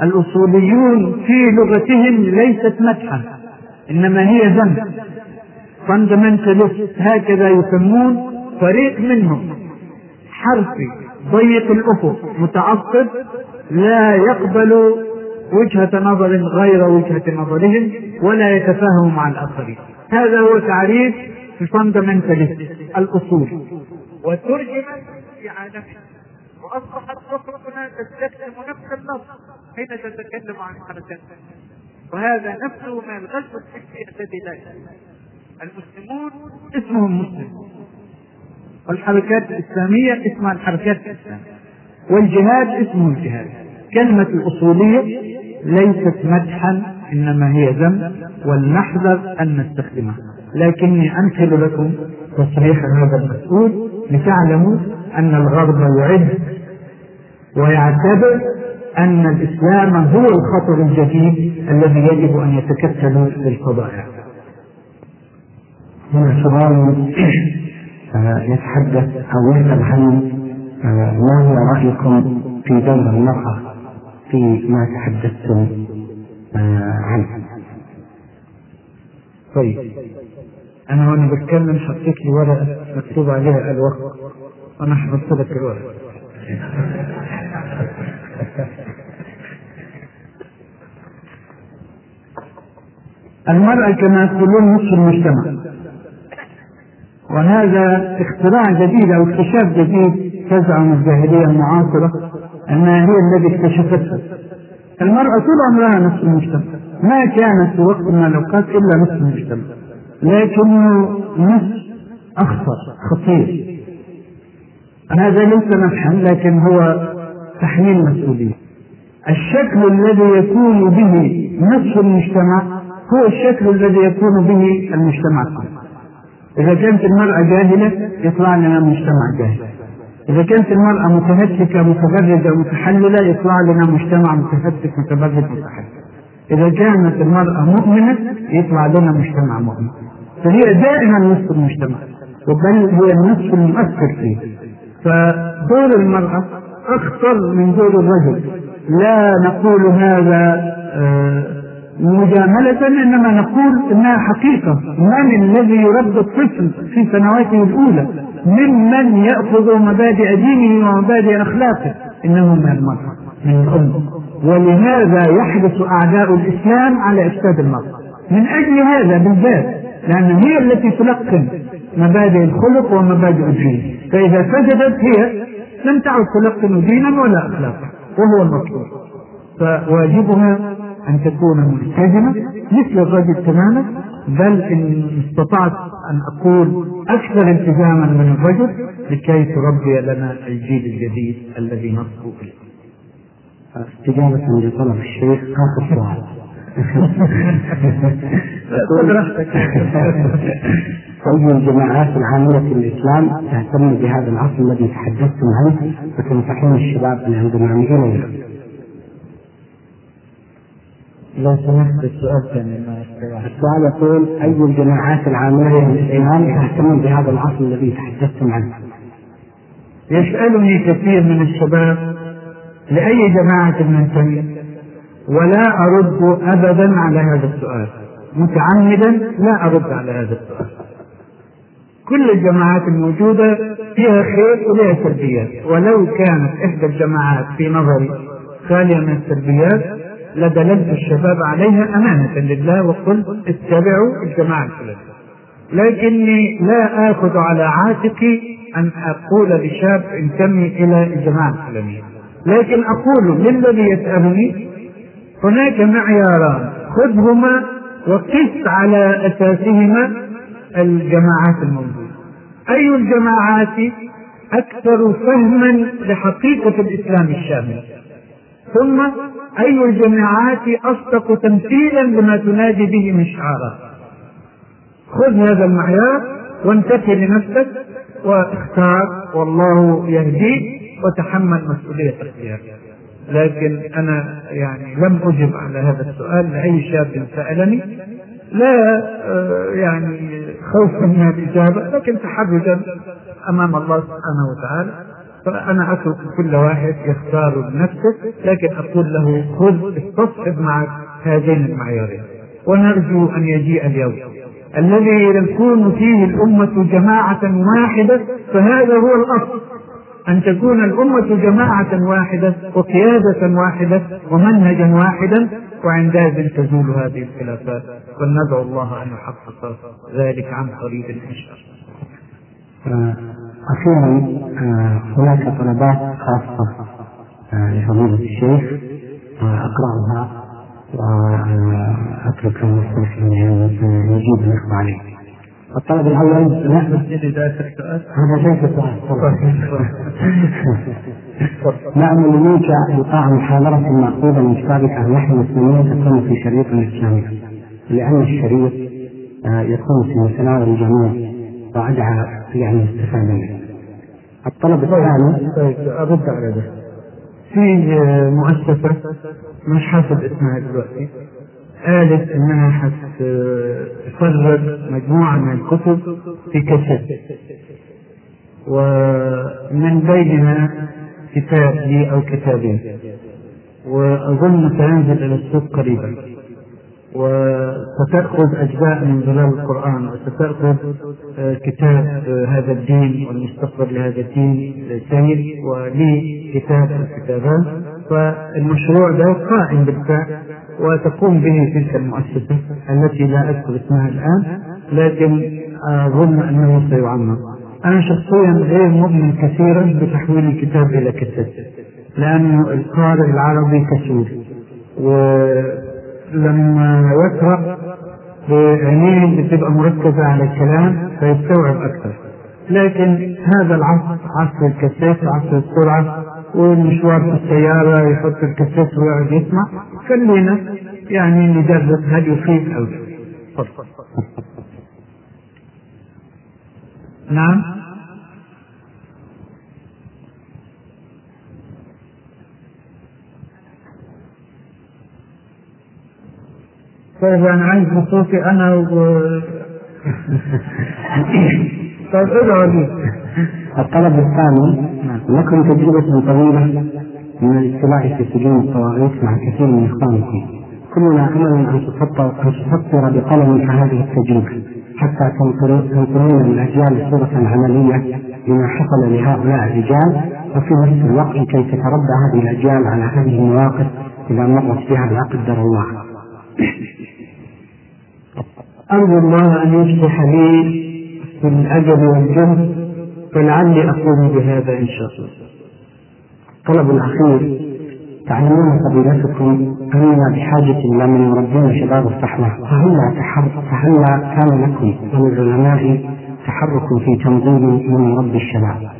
الأصوليون في لغتهم ليست مدحا إنما هي ذنب. فاندمنتاليست هكذا يسمون فريق منهم. حرفي ضيق الأفق متعصب لا يقبل وجهة نظر غير وجهة نظرهم ولا يتفاهم مع الآخرين. هذا هو تعريف الفاندمنتاليست الأصول. وترجمت في عالمنا وأصبحت صفرتنا تستخدم نفس النص حين تتكلم عن حركات. وهذا نفسه من الغزو الفكري الذي لا المسلمون اسمهم مسلم. والحركات الإسلامية اسمها الحركات الإسلامية. والجهاد اسمه الجهاد. كلمة الأصولية ليست مدحا إنما هي ذم ولنحذر أن نستخدمها. لكني أنقل لكم تصريح هذا المسؤول لتعلموا أن الغرب يعد ويعتبر أن الإسلام هو الخطر الجديد الذي يجب أن يتكتل للقضايا. هنا سؤال يتحدث أو يسأل عن آه، ما هو رأيكم في دور المرأة في ما تحدثتم آه، عنه؟ طيب. أنا وأنا بتكلم حطيت لي ورقة مكتوب عليها الوقت. وأنا حفظت لك الورقة. *laughs* المرأة كما يقولون نصف المجتمع. وهذا اختراع جديد أو اكتشاف جديد تزعم الجاهلية المعاصرة انها هي الذي اكتشفته. المرأة طول عمرها نصف المجتمع، ما كانت في وقت من الأوقات إلا نصف المجتمع. لكنه نصف أخطر خطير. هذا ليس نفحا لكن هو تحميل مسؤولية. الشكل الذي يكون به نصف المجتمع هو الشكل الذي يكون به المجتمع كله. إذا كانت المرأة جاهلة يطلع لنا مجتمع جاهل. إذا كانت المرأة متهتكة متبرجة متحللة يطلع لنا مجتمع متهتك متبرج متحلل. إذا كانت المرأة مؤمنة يطلع لنا مجتمع مؤمن. فهي دائما نصف المجتمع وبل هي النصف المؤثر فيه. فدور المرأة أخطر من دور الرجل. لا نقول هذا آه مجاملة إنما نقول إنها حقيقة. من الذي يربي الطفل في سنواته الأولى؟ ممن يأخذ مبادئ دينه ومبادئ أخلاقه. إنه من المرأة من الأم. ولهذا يحرص أعداء الإسلام على إفساد المرأة. من أجل هذا بالذات لأن هي التي تلقن مبادئ الخلق ومبادئ الدين. فإذا سجدت هي لم تعد تلقن دينا ولا أخلاقا وهو المطلوب. فواجبها أن تكون ملتزمة مثل الرجل تماما بل إن استطعت أن أقول أكثر التزاما من الرجل لكي تربي لنا الجيل الجديد الذي نصبو إليه. استجابة لطلب الشيخ آخر سؤال. أي الجماعات العاملة في الإسلام تهتم بهذا العصر الذي تحدثتم عنه وتنصحون الشباب أن ينضمون إليه؟ لو سمحت السؤال ما السؤال يقول أي الجماعات العاملة للإسلام تهتم بهذا العصر الذي تحدثتم عنه؟ يسألني كثير من الشباب لأي جماعة ننتمي ولا أرد أبدا على هذا السؤال. متعمدا لا أرد على هذا السؤال. كل الجماعات الموجودة فيها خير ولها سلبيات ولو كانت إحدى الجماعات في نظري خالية من السلبيات لدللت الشباب عليها أمانة لله وقلت اتبعوا الجماعة الفلانية. لكني لا آخذ على عاتقي أن أقول لشاب انتمي إلى الجماعة الفلانية. لكن أقول للذي يسألني هناك معياران خذهما وقس على أساسهما الجماعات الموجودة. أي الجماعات أكثر فهما لحقيقة الإسلام الشامل؟ ثم أي الجماعات أصدق تمثيلا لما تنادي به من شعارات خذ هذا المعيار وانتقي لنفسك واختار والله يهديك وتحمل مسؤولية اختيارك لكن أنا يعني لم أجب على هذا السؤال لأي شاب سألني. لا يعني خوفا من الإجابة لكن تحرجا أمام الله سبحانه وتعالى. فأنا أترك كل واحد يختار بنفسه لكن أقول له خذ استصحب معك هذين المعيارين. ونرجو أن يجيء اليوم. الذي تكون فيه الأمة جماعة واحدة فهذا هو الأصل. أن تكون الأمة جماعة واحدة وقيادة واحدة ومنهجا واحدا وعندئذ تزول هذه الخلافات. وندعو الله أن يحقق ذلك عن قريب إن شاء الله. أخيرا آه، هناك طلبات خاصة آه، لفضيلة الشيخ أقرأها وأترك المستمع يجيب الإخوة عليه. الطلب الأول لا هذا ليس سؤال نأمل منك إلقاء محاضرة مأخوذة من كتابك عن نحو المسلمين تكون في شريط الإسلامي لأن الشريط آه، يكون في متناول الجميع وأدعى يعني الاستفادة منه. الطلب الثاني أرد على ده. في آه، مؤسسة مش حاسب اسمها دلوقتي قالت إنها حتفرغ مجموعة من الكتب في كاسيت ومن بينها كتاب لي أو كتابين وأظن سينزل إلى السوق قريبا وستأخذ أجزاء من ظلال القرآن وستأخذ آه، كتاب آه، هذا الدين والمستقبل لهذا الدين سير ولي كتاب الكتابان فالمشروع ده قائم بالفعل وتقوم به تلك المؤسسة التي لا أذكر اسمها الآن لكن أظن أنه سيعمر. أنا شخصيا غير مؤمن كثيرا بتحويل الكتاب إلى كتاب لأنه القارئ العربي كسول ولما يقرأ بعينيه بتبقى مركزة على الكلام فيستوعب أكثر. لكن هذا العصر عصر الكاسيت عصر السرعة والمشوار في السيارة يحط الكاسيت ويقعد يسمع خلينا يعني نجرب. هل يفيد أو لا؟ نعم؟ طيب أنا عايز بصوتي أنا و *laughs* طيب ادعوا لي الطلب الثاني لكم تجربة طويلة من الاطلاع في سجون الطواغيت مع كثير من إخوانكم كلنا أمل أن تسطر أن تسطر بقلمك هذه التجربة حتى تنقلون للاجيال صورة عملية لما حصل لهؤلاء الرجال وفي نفس الوقت كي تتربى هذه الأجيال على هذه المواقف إذا مرت بها لا قدر الله. أرجو الله أن يفتح لي في الأجل والجهد فلعلي أقوم بهذا إن شاء الله. الطلب الأخير تعلمون فضيلتكم أننا بحاجة إلى من يربون شباب الصحوة فهلا فهلا كان لكم وللعلماء تحرك في تنظيم من يربي الشباب.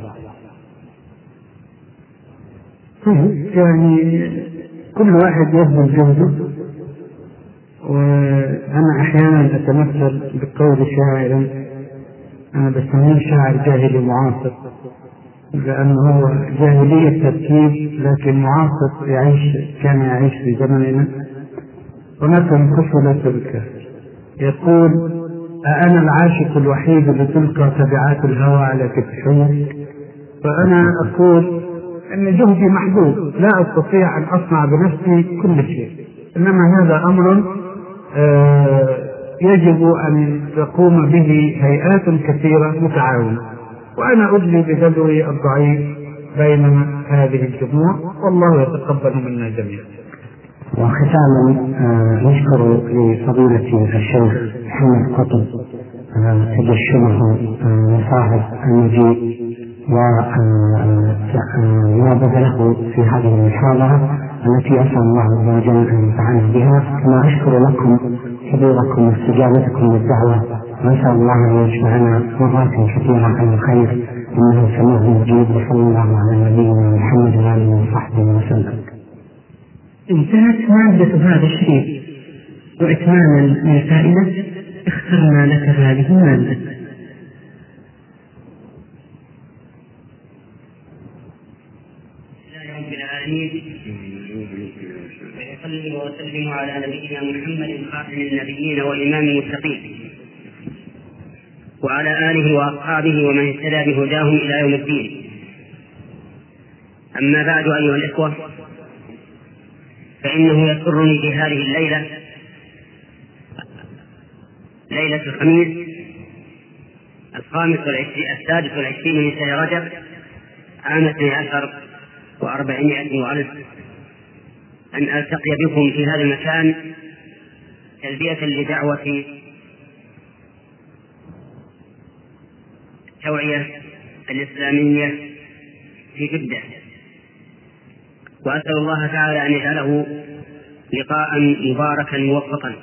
يعني كل واحد يبذل جهده وأنا أحيانا أتمثل بقول شاعر أنا بسميه شاعر جاهلي معاصر لأنه هو جاهلية تركيب لكن معاصر يعيش كان يعيش في زمننا. هناك انقفل تلك يقول أأنا العاشق الوحيد لتلقى تبعات الهوى على كتفي. فأنا أقول أن جهدي محدود لا أستطيع أن أصنع بنفسي كل شيء إنما هذا أمر يجب أن تقوم به هيئات كثيرة متعاونة. وأنا أدلي بجدوي الضعيف بين هذه الجموع والله يتقبل منا جميعا. وختاما آه، نشكر لفضيلة الشيخ محمد قطب آه، تجشمه آه، صاحب المجيء وما بذله في هذه المحاضرة. التي أسأل الله عز وجل أن ينفعنا بها. كما أشكر لكم حضوركم واستجابتكم للدعوة. وأسأل الله أن يجمعنا مرات كثيرة على الخير. إنه سميع مجيب. وصلى الله على نبينا محمد وآله وصحبه وسلم. انتهت مادة هذا الشريط وإتماما للفائدة اخترنا لك هذه المادة. رب العالمين. ويصلي وسلم على نبينا محمد خاتم النبيين وإمام المتقين. وعلى آله وأصحابه ومن اهتدى بهداهم إلى يوم الدين. أما بعد أيها الإخوة فإنه يسرني في هذه الليلة ليلة الخميس الخامس والعشرين السادس والعشرين من شهر رجب عام اثني عشر وأربعمائة وألف. أن ألتقي بكم في هذا المكان تلبية لدعوة التوعية الإسلامية في جدة. وأسأل الله تعالى أن يجعله لقاء مباركا موفقا.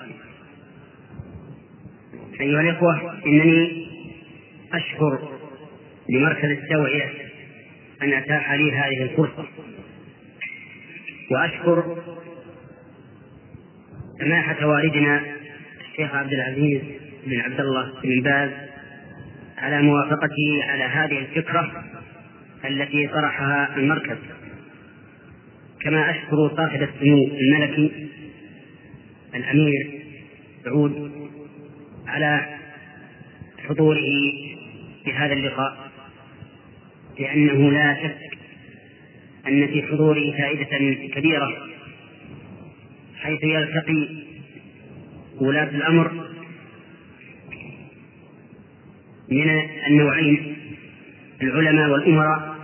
أيها الإخوة إنني أشكر لمركز التوعية أن أتاح لي هذه الفرصة وأشكر سماحة والدنا الشيخ عبد العزيز بن عبد الله بن باز على موافقته على هذه الفكرة التي طرحها المركز. كما أشكر صاحب السمو الملكي الأمير سعود على حضوره في هذا اللقاء. لأنه لا شك أن في حضوره فائدة كبيرة حيث يلتقي ولاة الأمر من النوعين العلماء والأمراء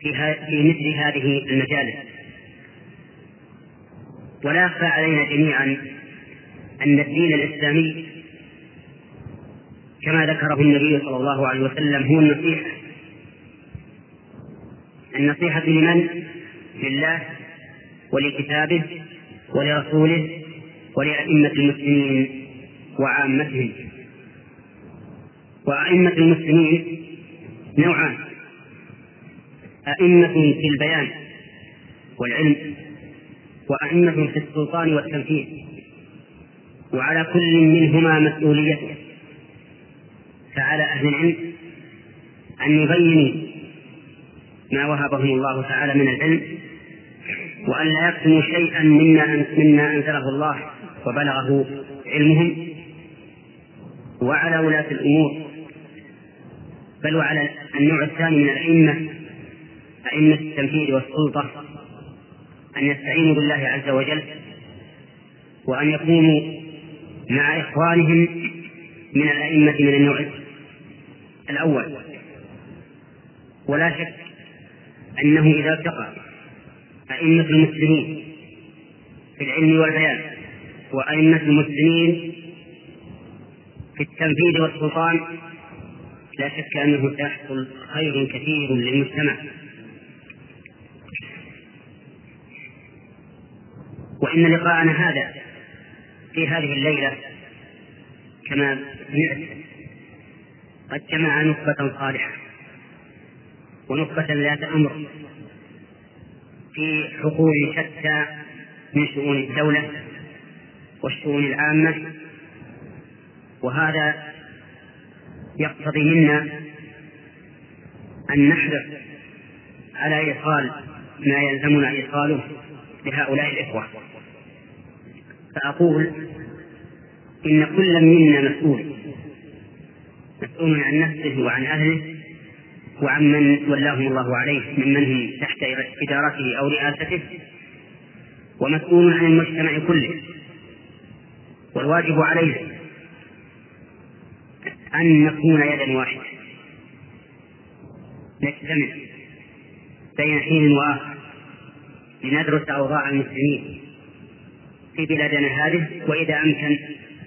في, مثل هذه المجالس. ولا يخفى علينا جميعا أن الدين الإسلامي كما ذكره النبي صلى الله عليه وسلم هو النصيحة النصيحة لمن؟ لله ولكتابه ولرسوله ولأئمة المسلمين وعامتهم. وأئمة المسلمين نوعان. أئمة في البيان والعلم وأئمة في السلطان والتنفيذ وعلى كل منهما مسؤوليته. فعلى أهل العلم أن يبينوا ما وهبهم الله تعالى من العلم وأن لا يكتموا شيئا مما مما أنزله الله وبلغه علمهم وعلى ولاة الأمور. بل وعلى النوع الثاني من الأئمة أئمة التنفيذ والسلطة أن يستعينوا بالله عز وجل وأن يكونوا مع إخوانهم من الأئمة من النوع الأول. ولا شك أنه إذا التقى أئمة المسلمين في العلم والبيان وأئمة المسلمين في التنفيذ والسلطان لا شك أنه سيحصل خير كثير للمجتمع. وإن لقاءنا هذا في هذه الليلة كما سمعت قد جمع نخبة صالحة. ونخبة ذات أمر في حقول شتى من شؤون الدولة والشؤون العامة وهذا يقتضي منا أن نحرص على إيصال ما يلزمنا إيصاله لهؤلاء الإخوة. فأقول إن كل منا مسؤول مسؤول عن نفسه وعن أهله وعن من ولاهم الله عليه ممن هم تحت إدارته أو رئاسته ومسؤول عن المجتمع كله. والواجب عليه أن نكون يدا واحدة. نجتمع بين حين وآخر لندرس أوضاع المسلمين في بلادنا هذه وإذا أمكن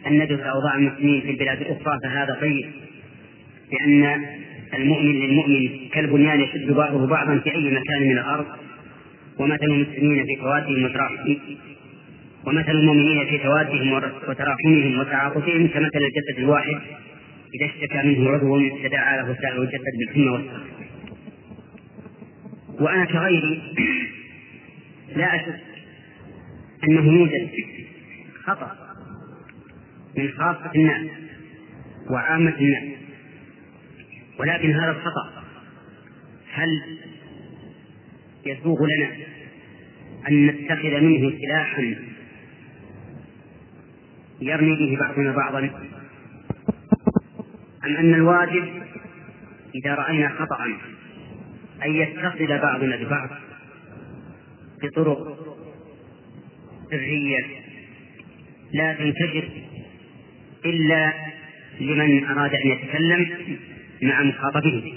أن ندرس أوضاع المسلمين في البلاد الأخرى فهذا طيب لأن المؤمن للمؤمن كالبنيان يشد بعضه بعضا في أي مكان من الأرض. ومثل المسلمين في توادهم وتراحمهم. ومثل المؤمنين في توادهم وتراحمهم وتعاطفهم كمثل الجسد الواحد. إذا اشتكى منه عضو تداعى له سائر الجسد بالحمى والسهر وأنا كغيري *coughs* لا أشك أنه يوجد خطأ من خاصة الناس وعامة الناس. ولكن هذا الخطأ. هل يسوغ لنا أن نتخذ منه سلاحا يرمي به بعضنا بعضا؟ أم أن الواجب إذا رأينا خطأ أن يتصل بعضنا ببعض بطرق سرية لا تنتشر إلا لمن أراد أن يتكلم مع مخاطبه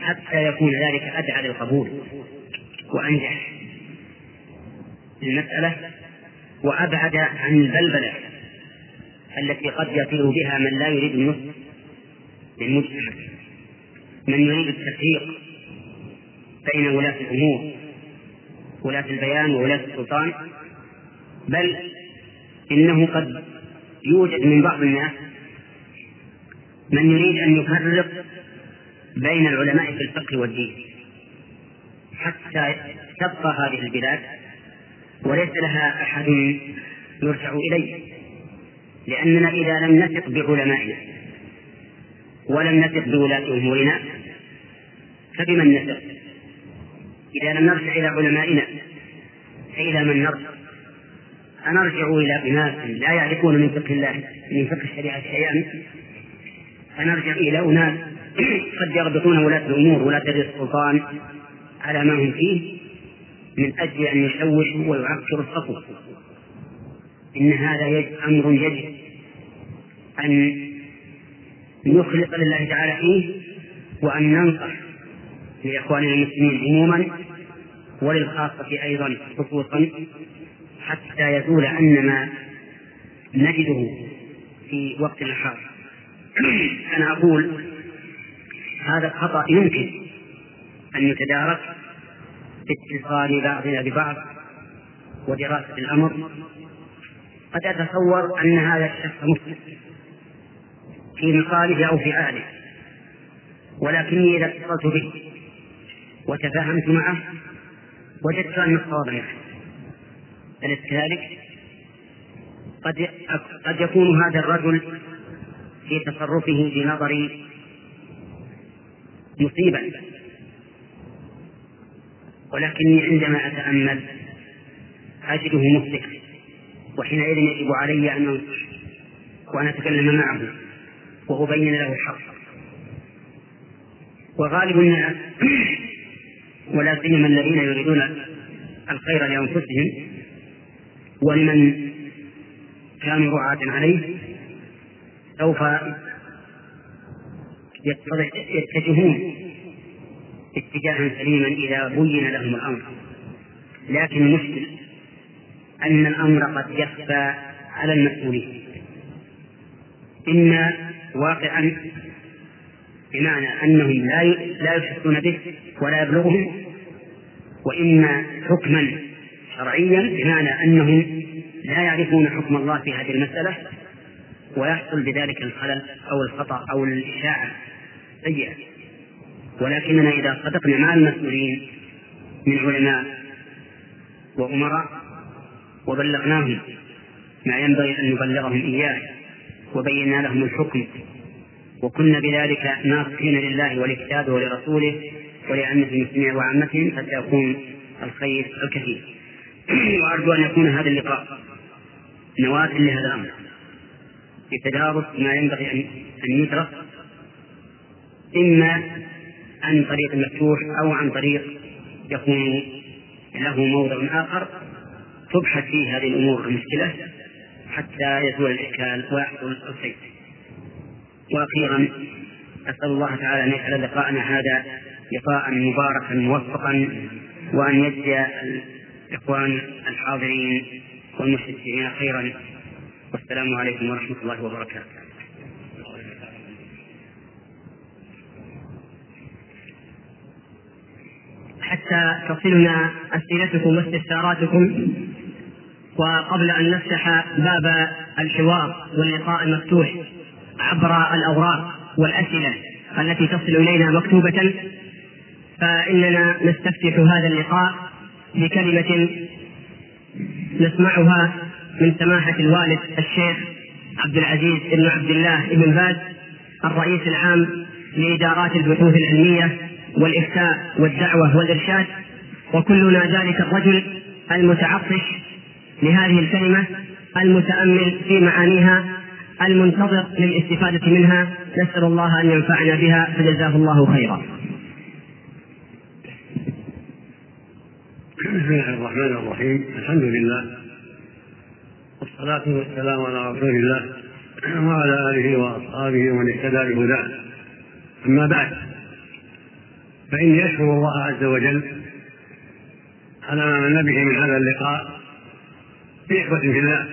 حتى يكون ذلك أدعى للقبول وأنجح المسألة وأبعد عن البلبلة التي قد يطير بها من لا يريد النصح للمجتمع من يريد التفريق بين ولاة الأمور ولاة البيان وولاة السلطان بل إنه قد يوجد من بعض الناس من يريد أن يفرق بين العلماء في الفقه والدين. حتى تبقى هذه البلاد وليس لها أحد يرجع إليه. لأننا إذا لم نثق بعلمائنا ولم نثق بولاة أمورنا فبمن نثق؟ إذا لم نرجع إلى علمائنا فإلى من نرجع؟ أنرجع إلى أناس لا يعرفون من فقه الله من فقه الشريعة شيئا فنرجع إلى أناس قد يربطون ولاة الأمور ولاة السلطان على ما هم فيه من أجل أن يشوشوا ويعكروا الصفوة إن هذا يجب أمر يجب أن نخلص لله تعالى فيه وأن ننصح لإخواننا المسلمين عموما وللخاصة أيضا خصوصا حتى يزول أن ما نجده في وقتنا الحاضر. *clears throat* أنا أقول هذا الخطأ يمكن أن يتدارك باتصال بعضنا ببعض ودراسة الأمر قد أتصور أن هذا الشخص مسلم في مقاله أو في أهله ولكني إذا اتصلت به وتفاهمت معه وجدت أن الصواب معه أليس كذلك؟ قد قد يكون هذا الرجل في تصرفه بنظري مصيبا ولكني عندما أتأمل أجده مفلحا وحينئذ يجب علي أن أنصح وأن أتكلم معه وأبين له الحق. وغالب الناس ولا سيما الذين يريدون الخير لأنفسهم ولمن كانوا رعاة عليه سوف يتجهون اتجاها سليما إذا بين لهم الأمر. لكن المشكل أن الأمر قد يخفى على المسؤولين. إما واقعا بمعنى أنهم لا لا يحسون به ولا يبلغهم وإما حكما شرعيا بمعنى أنهم لا يعرفون حكم الله في هذه المسألة ويحصل بذلك الخلل أو الخطأ أو الإشاعة سيئة ولكننا إذا صدقنا مع المسؤولين من علماء وأمراء وبلغناهم ما ينبغي أن نبلغهم إياه وبينا لهم الحكم وكنا بذلك ناصحين لله ولكتابه ولرسوله ولأئمة المسلمين وعامتهم فسيكون الخير الكثير. *clears throat* وأرجو أن يكون هذا اللقاء نواة لهذا الأمر. تدارس ما ينبغي أن يدرس إما عن طريق مفتوح أو عن طريق يكون له موضع آخر تبحث فيه هذه الأمور المشكلة حتى يزول الإشكال ويحصل الخير وأخيرا أسأل الله تعالى أن يجعل لقاءنا هذا لقاء مباركا موفقا وأن يجزي الإخوان الحاضرين والمشركين خيرا. والسلام عليكم ورحمة الله وبركاته. حتى تصلنا أسئلتكم واستفساراتكم وقبل أن نفتح باب الحوار واللقاء المفتوح عبر الأوراق والأسئلة التي تصل إلينا مكتوبة فإننا نستفتح هذا اللقاء بكلمة نسمعها من سماحة الوالد الشيخ عبد العزيز بن عبد الله بن باز الرئيس العام لإدارات البحوث العلمية والإفتاء والدعوة والإرشاد وكلنا ذلك الرجل المتعطش لهذه الكلمة المتأمل في معانيها المنتظر للاستفادة منها. نسأل الله أن ينفعنا بها فجزاه الله خيرا. بسم الله الرحمن الرحيم. الحمد لله والصلاة والسلام على رسول الله وعلى آله وأصحابه ومن اهتدى بهداه. أما بعد فإني أشكر الله عز وجل على ما من به من هذا اللقاء بإخوة في الله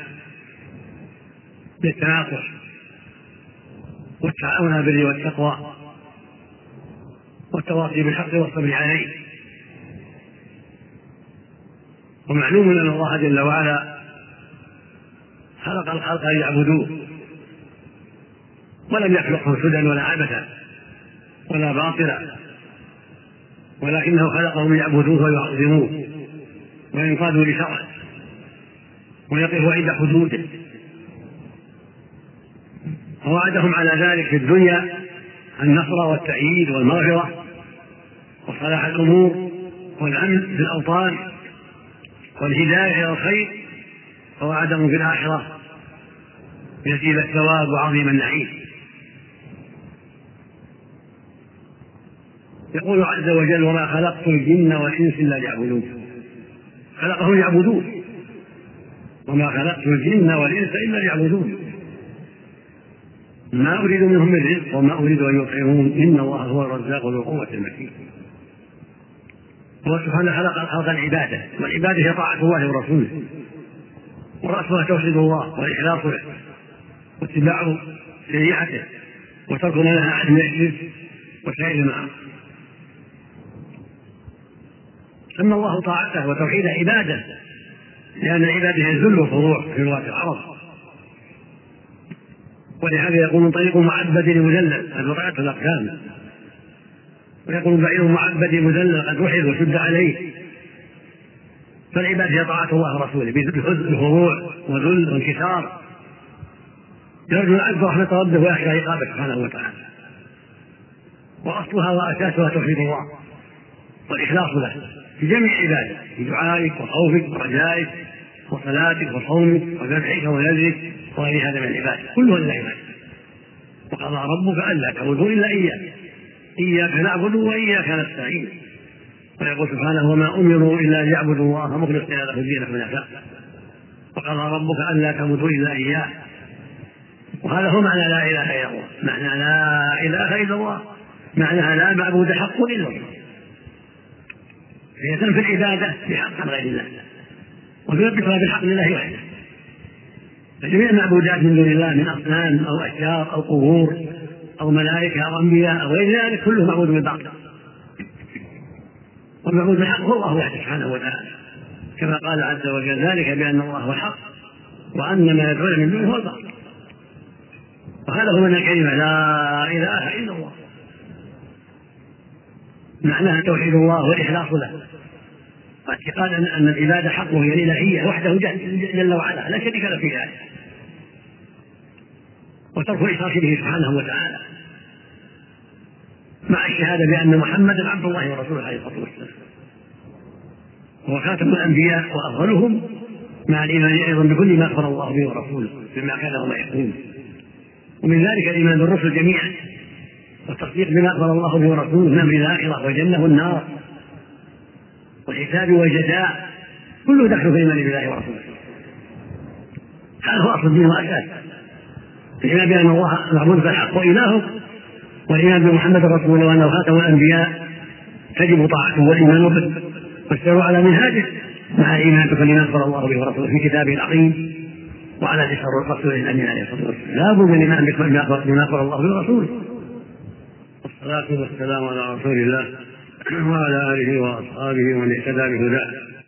للتناصح والتعاون على البر والتقوى والتواصي بالحق والصبر عليه. ومعلوم أن الله جل وعلا خلق الخلق ليعبدوه ولم يخلقهم سدى ولا عبثا ولا باطلا ولكنه خلقهم ليعبدوه ويعظموه وينقادوا لشرعه ويقفوا عند حدوده. ووعدهم على ذلك في الدنيا النصر والتأييد والمغفرة وصلاح الأمور والأمن في الأوطان والهداية إلى الخير. ووعدهم في الآخرة. جزيل الثواب وعظيم النعيم. يقول عز وجل وما خلقت الجن والإنس إلا ليعبدون. خلقهم ليعبدون وما خلقت الجن والإنس إلا ليعبدون. ما أريد منهم من رزق وما أريد أن يطعمون. إن الله هو الرزاق ذو القوة المتين. هو سبحانه خلق خلق العبادة والعبادة هي طاعة الله ورسوله. ورأسها توحيد الله والإخلاص له واتباع شريعته وترك ما نهى عنه من الشرك وسائر المعاصي سمى الله طاعته وتوحيد عباده لأن العبادة هي الذل والخضوع في لغة العرب. ولهذا يقول طريق معبد مذلل هذا طاعة الأقدام ويقول بعير معبد مذلل قد وحد وشد عليه. فالعبادة هي طاعة الله ورسوله بخضوع وذل وانكسار. يرجو العبد رحمة ربه ويخشى عقابه سبحانه وتعالى. وأصلها وأساسها توحيد الله والإخلاص له في جميع عبادك في دعائك وخوفك ورجائك وصلاتك وصومك وذبحك ونذرك وغير هذا من العباد. كلها لله عباد وقضى ربك ألا تعبدوا إلا إياه. إياك نعبد وإياك نستعين. ويقول سبحانه وما أمروا إلا ليعبدوا الله. مخلصين له الدين حنفاء وقضى ربك ألا تعبدوا إلا إياه. وهذا هو معنى لا إله إلا الله. معنى لا إله إلا الله. معناها لا معبود حق إلا الله. هي تنفي العبادة بحق غير الله. وتثبتها بالحق لله وحده. فجميع المعبودات من دون الله من أصنام أو اشجار أو قبور أو ملائكة أو أنبياء أو غير ذلك كله معبود بالباطل والمعبود بالحق هو الله وحده سبحانه وتعالى. كما قال عز وجل ذلك بأن الله هو الحق وأن ما يدعون من دونه هو الباطل. وهذا هو من الكلمة لا إله إلا الله. معناها توحيد الله والإخلاص له. واعتقاد أن العبادة حقه هي الإلهية وحده جل وعلا. لا شريك له في ذلك. وترك الإشراك به سبحانه وتعالى. مع الشهادة بأن محمدا عبد الله ورسوله عليه الصلاة والسلام. هو خاتم الأنبياء وأفضلهم مع الإيمان أيضا بكل ما أخبر الله به ورسوله بما كان وما يكون ومن ذلك الإيمان بالرسل جميعا والتصديق بما أخبر الله به ورسوله من أمر الآخرة والجنة والنار والحساب والجزاء كله دخل في الإيمان بالله ورسوله. هذا هو أصل الدين وأساس. الإيمان بأن الله معبود فالحق واله والإيمان بمحمد رسول الله وأنه خاتم الأنبياء تجب طاعته والايمان به. والسير على منهاجه. مع الإيمان بكل ما اخبر الله به ورسوله في كتابه العظيم وعلى ذكر الرسول الأمين عليه الصلاة والسلام. لا بد من الايمان بما اخبر الله برسوله والصلاة والسلام على رسول الله وعلى آله وأصحابه ومن اهتدى بهداه.